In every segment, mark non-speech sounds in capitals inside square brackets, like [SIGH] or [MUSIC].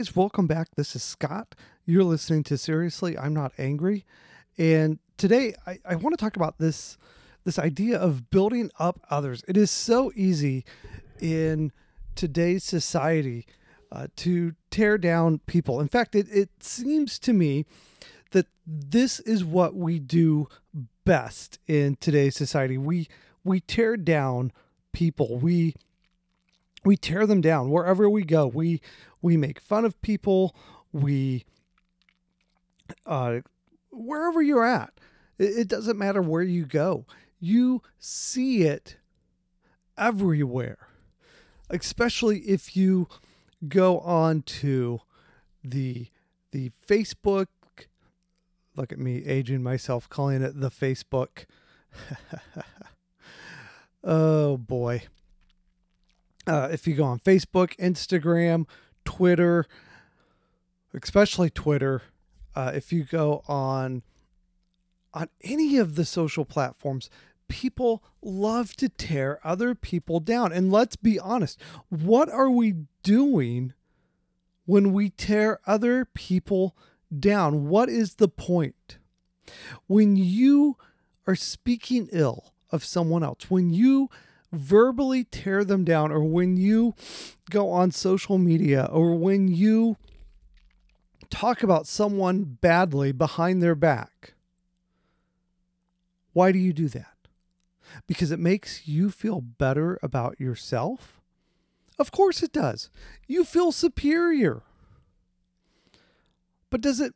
guys, welcome back. This is Scott. You're listening to Seriously, I'm Not Angry. And today I, I want to talk about this this idea of building up others. It is so easy in today's society uh, to tear down people. In fact, it, it seems to me that this is what we do best in today's society. We we tear down people. We we tear them down wherever we go. We we make fun of people. We uh, wherever you're at, it, it doesn't matter where you go. You see it everywhere, especially if you go on to the the Facebook. Look at me aging myself, calling it the Facebook. [LAUGHS] oh boy. Uh, if you go on Facebook, Instagram, Twitter, especially Twitter, uh, if you go on on any of the social platforms, people love to tear other people down. And let's be honest, what are we doing when we tear other people down? What is the point? When you are speaking ill of someone else, when you verbally tear them down, or when you go on social media, or when you talk about someone badly behind their back, why do you do that? Because it makes you feel better about yourself? Of course it does. You feel superior. But does it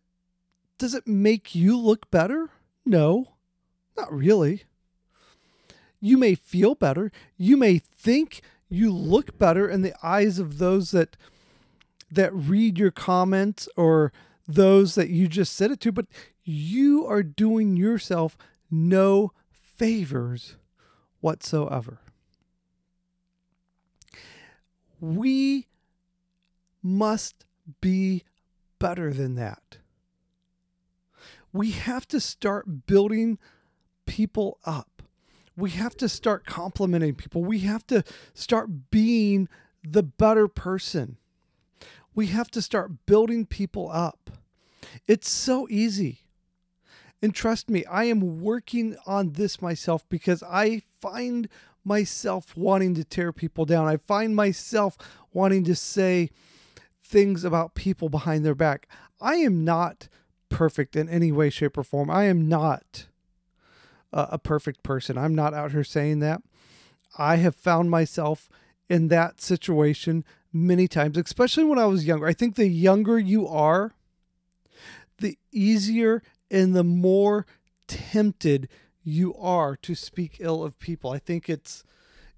does it make you look better? No. Not really. You may feel better. You may think you look better in the eyes of those that that read your comments or those that you just said it to, but you are doing yourself no favors whatsoever. We must be better than that. We have to start building people up. We have to start complimenting people. We have to start being the better person. We have to start building people up. It's so easy. And trust me, I am working on this myself because I find myself wanting to tear people down. I find myself wanting to say things about people behind their back. I am not perfect in any way, shape, or form. I am not a, perfect person. I'm not out here saying that. I have found myself in that situation many times, especially when I was younger. I think the younger you are, the easier and the more tempted you are to speak ill of people. I think it's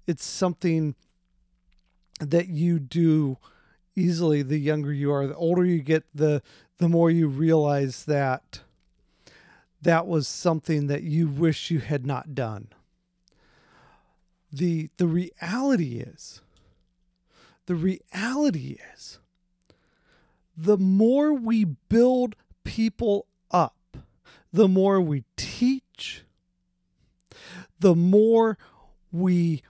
it's something that you do easily the younger you are. The older you get, the the more you realize that that was something that you wish you had not done. The the reality is the reality is the more we build people up, the more we teach, the more we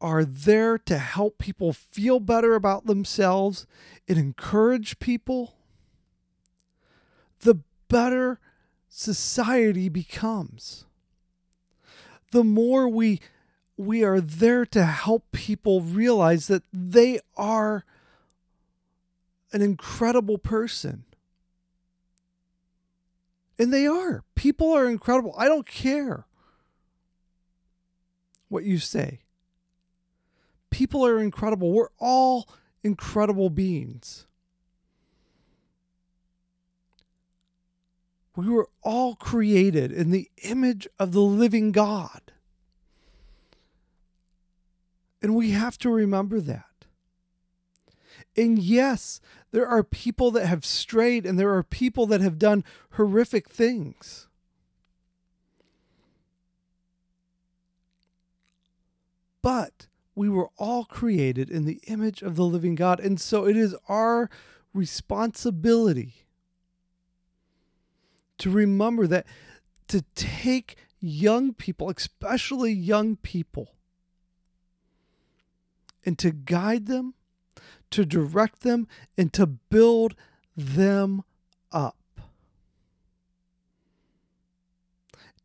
are there to help people feel better about themselves and encourage people, the better society becomes. The more we we are there to help people realize that they are an incredible person. And they are. People are incredible. I don't care what you say. People are incredible. We're all incredible beings. We were all created in the image of the living God. And we have to remember that. And yes, there are people that have strayed and there are people that have done horrific things. But we were all created in the image of the living God. And so it is our responsibility to remember that to take young people, especially young people, and to guide them, to direct them, and to build them up.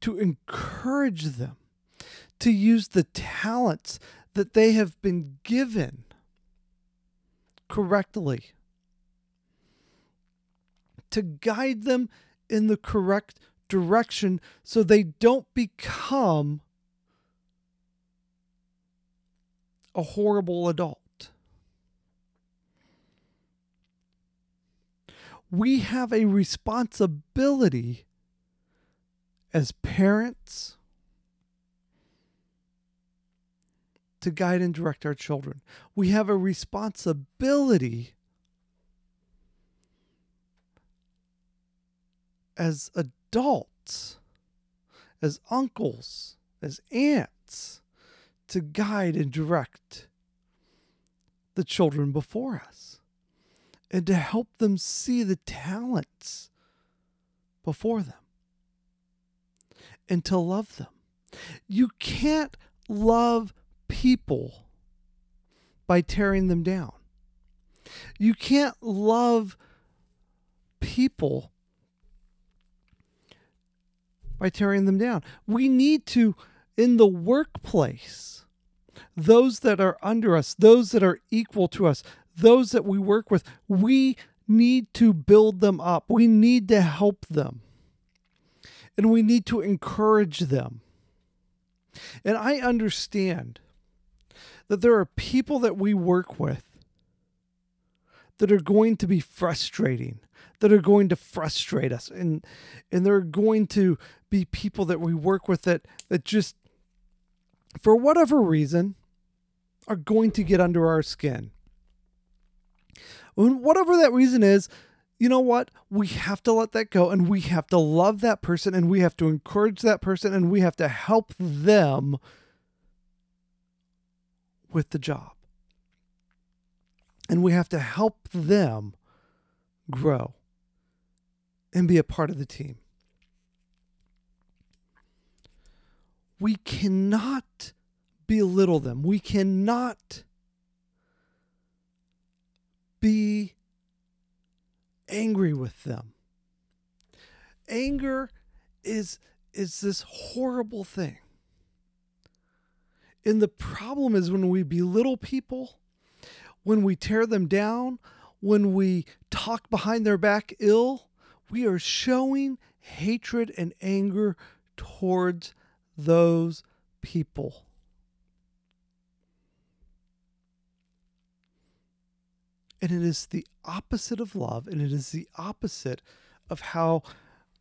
To encourage them to use the talents that they have been given correctly, to guide them in the correct direction so they don't become a horrible adult. We have a responsibility as parents to guide and direct our children. We have a responsibility as adults, as uncles, as aunts, to guide and direct the children before us and to help them see the talents before them and to love them. You can't love people by tearing them down. You can't love people by tearing them down. We need to, in the workplace, those that are under us, those that are equal to us, those that we work with, we need to build them up. We need to help them. And we need to encourage them. And I understand that there are people that we work with that are going to be frustrating, that are going to frustrate us. And and there are going to be people that we work with that that just for whatever reason are going to get under our skin. And whatever that reason is, you know what? We have to let that go and we have to love that person and we have to encourage that person and we have to help them with the job. And we have to help them grow and be a part of the team. We cannot belittle them. We cannot be angry with them. Anger is is this horrible thing. And the problem is when we belittle people, when we tear them down, when we talk behind their back ill, we are showing hatred and anger towards those people. And it is the opposite of love, and it is the opposite of how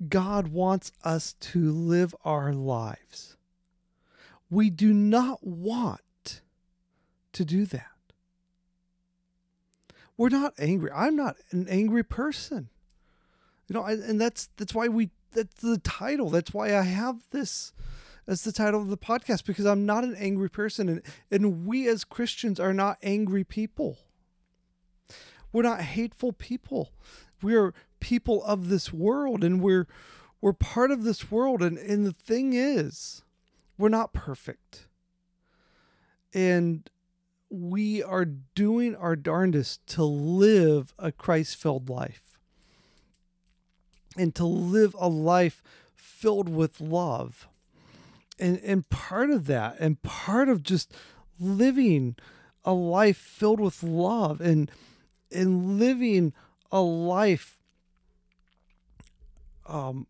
God wants us to live our lives. We do not want to do that. We're not angry. I'm not an angry person. You know, and that's that's why we that's the title. That's why I have this as the title of the podcast because I'm not an angry person and and we as Christians are not angry people. We're not hateful people. We're people of this world and we're we're part of this world and and the thing is we're not perfect. And we are doing our darndest to live a Christ filled life and to live a life filled with love. And, and part of that, and part of just living a life filled with love and, and living a life um,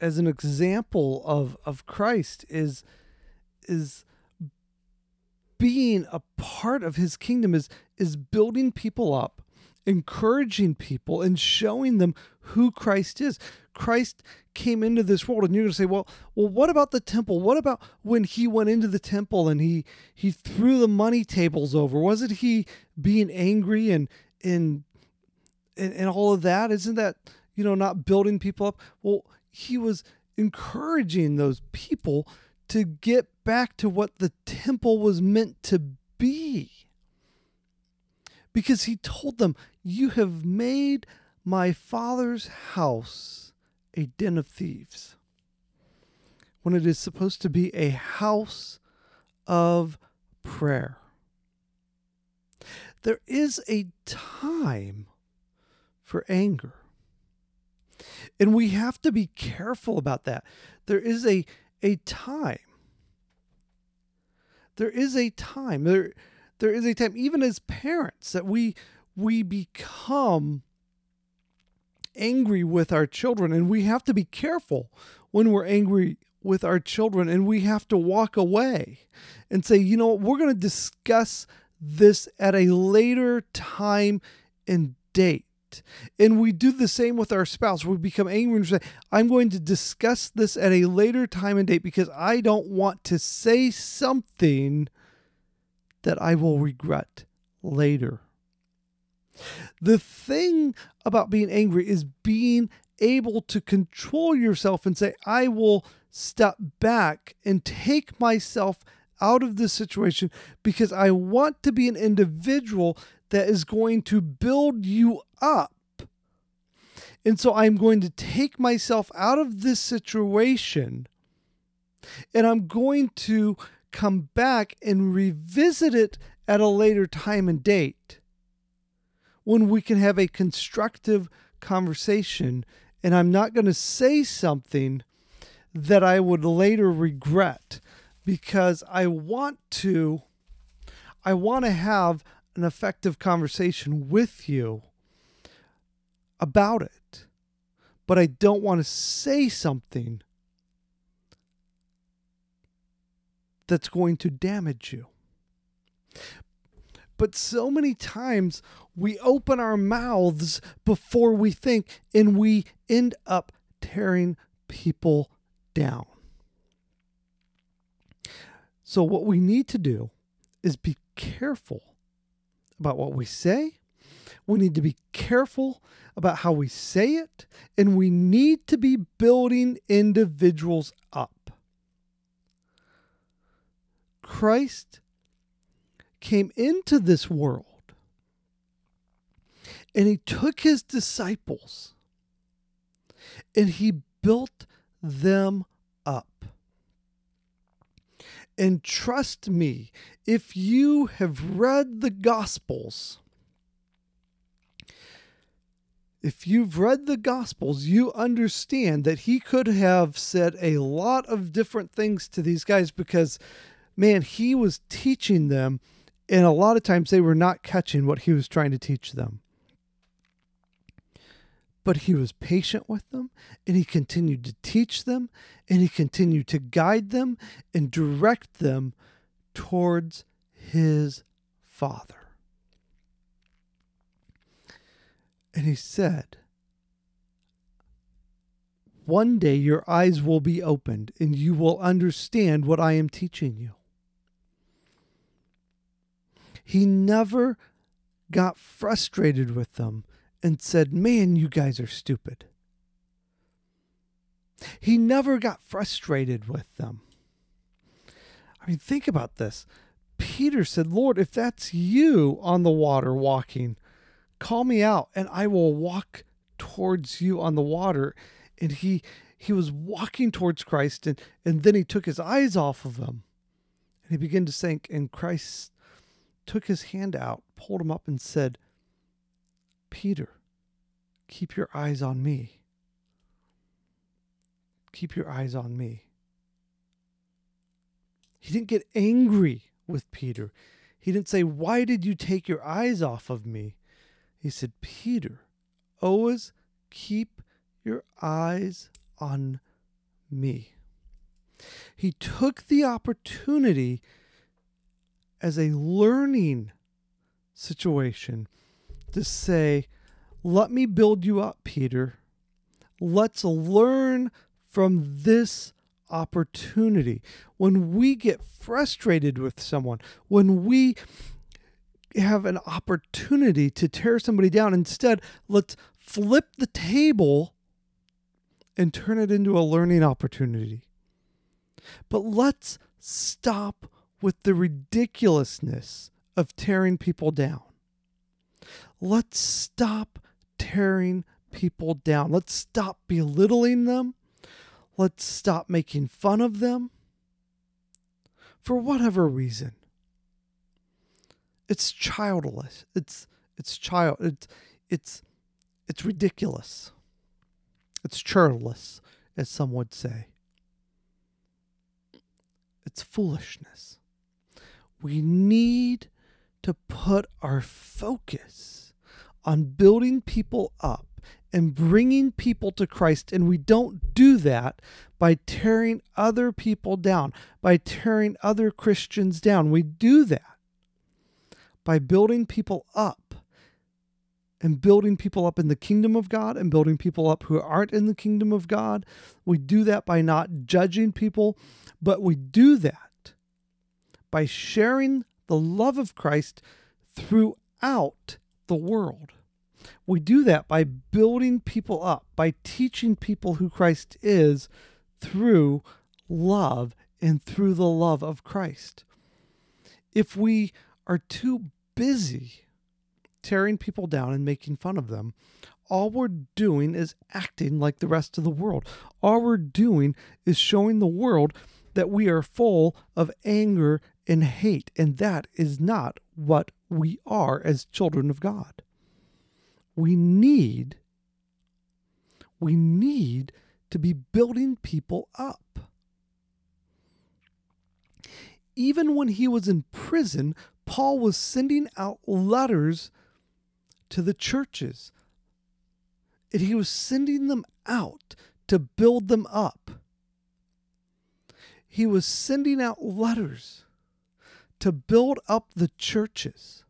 as an example of of Christ is is being a part of his kingdom is is building people up encouraging people and showing them who Christ is. Christ came into this world and you're going to say, "Well, well what about the temple? What about when he went into the temple and he he threw the money tables over? Wasn't he being angry and and and, and all of that? Isn't that, you know, not building people up? Well, he was encouraging those people to get back to what the temple was meant to be. Because he told them, You have made my father's house a den of thieves, when it is supposed to be a house of prayer. there is a time for anger. And we have to be careful about that. There is a, a time. There is a time. There, there is a time, even as parents, that we we become angry with our children. And we have to be careful when we're angry with our children and we have to walk away and say, you know, we're going to discuss this at a later time and date. And we do the same with our spouse. We become angry and say, I'm going to discuss this at a later time and date because I don't want to say something that I will regret later. The thing about being angry is being able to control yourself and say, I will step back and take myself out of this situation because I want to be an individual that is going to build you up. And so I'm going to take myself out of this situation and I'm going to come back and revisit it at a later time and date when we can have a constructive conversation and I'm not going to say something that I would later regret because I want to I want to have an effective conversation with you about it. But I don't want to say something that's going to damage you. But so many times we open our mouths before we think and we end up tearing people down. So, what we need to do is be careful about what we say. We need to be careful about how we say it. And we need to be building individuals up. Christ came into this world and he took his disciples and he built them. And trust me, if you have read the Gospels, if you've read the Gospels, you understand that he could have said a lot of different things to these guys because, man, he was teaching them, and a lot of times they were not catching what he was trying to teach them but he was patient with them and he continued to teach them and he continued to guide them and direct them towards his Father. And he said, One day your eyes will be opened and you will understand what I am teaching you. He never got frustrated with them and said, Man, you guys are stupid. He never got frustrated with them. I mean, think about this. Peter said, Lord, if that's you on the water walking, call me out and I will walk towards you on the water. And he he was walking towards Christ and, and then he took his eyes off of him. And he began to sink, and Christ took his hand out, pulled him up, and said, Peter, keep your eyes on me. Keep your eyes on me. He didn't get angry with Peter. He didn't say, Why did you take your eyes off of me? He said, Peter, always keep your eyes on me. He took the opportunity as a learning situation to say, Let me build you up, Peter. Let's learn from this opportunity. When we get frustrated with someone, when we have an opportunity to tear somebody down, instead, let's flip the table and turn it into a learning opportunity. But let's stop with the ridiculousness of tearing people down. Let's stop tearing people down. Let's stop belittling them. Let's stop making fun of them for whatever reason. It's childless. It's it's child it's it's it's ridiculous. It's childless, as some would say. It's foolishness. We need to put our focus on building people up and bringing people to Christ. And we don't do that by tearing other people down, by tearing other Christians down. We do that by building people up and building people up in the kingdom of God and building people up who aren't in the kingdom of God. We do that by not judging people, but we do that by sharing the love of Christ throughout the world. We do that by building people up, by teaching people who Christ is through love and through the love of Christ. If we are too busy tearing people down and making fun of them, all we're doing is acting like the rest of the world. All we're doing is showing the world that we are full of anger and hate, and that is not what we are as children of God. We need we need to be building people up. Even when he was in prison, Paul was sending out letters to the churches. And he was sending them out to build them up. He was sending out letters to build up the churches.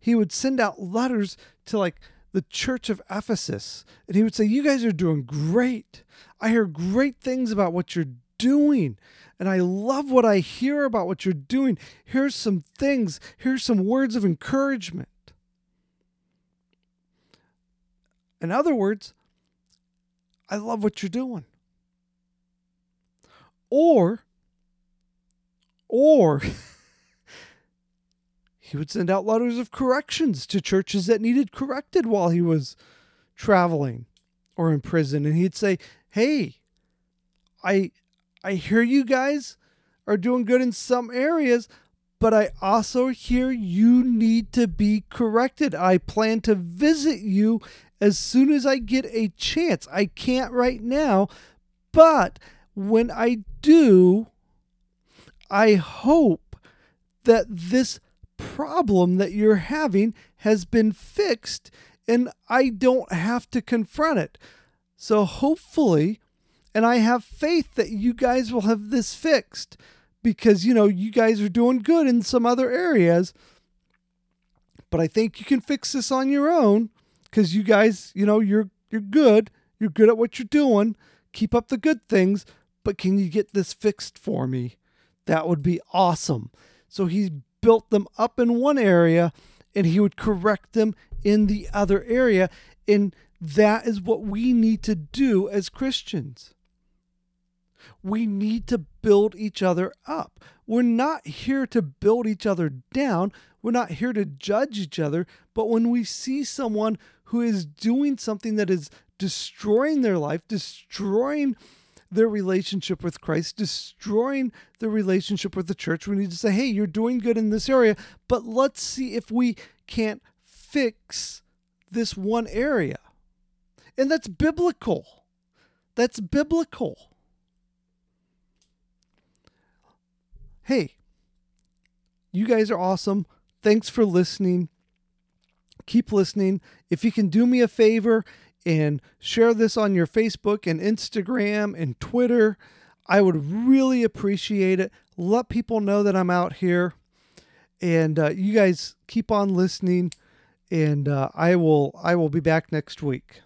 He would send out letters to like the church of Ephesus and he would say, You guys are doing great. I hear great things about what you're doing. And I love what I hear about what you're doing. Here's some things, here's some words of encouragement. In other words, I love what you're doing. Or, or, [LAUGHS] he would send out letters of corrections to churches that needed corrected while he was traveling or in prison. And he'd say, Hey, I I hear you guys are doing good in some areas, but I also hear you need to be corrected. I plan to visit you as soon as I get a chance. I can't right now, but when I do, I hope that this problem that you're having has been fixed and I don't have to confront it. So hopefully, and I have faith that you guys will have this fixed because, you know, you guys are doing good in some other areas. But I think you can fix this on your own because you guys, you know, you're you're good. You're good at what you're doing. Keep up the good things. But can you get this fixed for me? That would be awesome. So he built them up in one area and he would correct them in the other area. And that is what we need to do as Christians. We need to build each other up. We're not here to build each other down. We're not here to judge each other. But when we see someone who is doing something that is destroying their life, destroying their relationship with Christ, destroying the relationship with the church, we need to say, hey, you're doing good in this area, but let's see if we can't fix this one area. And that's biblical. That's biblical. hey, you guys are awesome. Thanks for listening. Keep listening. If you can do me a favor and share this on your Facebook and Instagram and Twitter, I would really appreciate it. Let people know that I'm out here. And uh, you guys keep on listening, and uh, I will I will be back next week.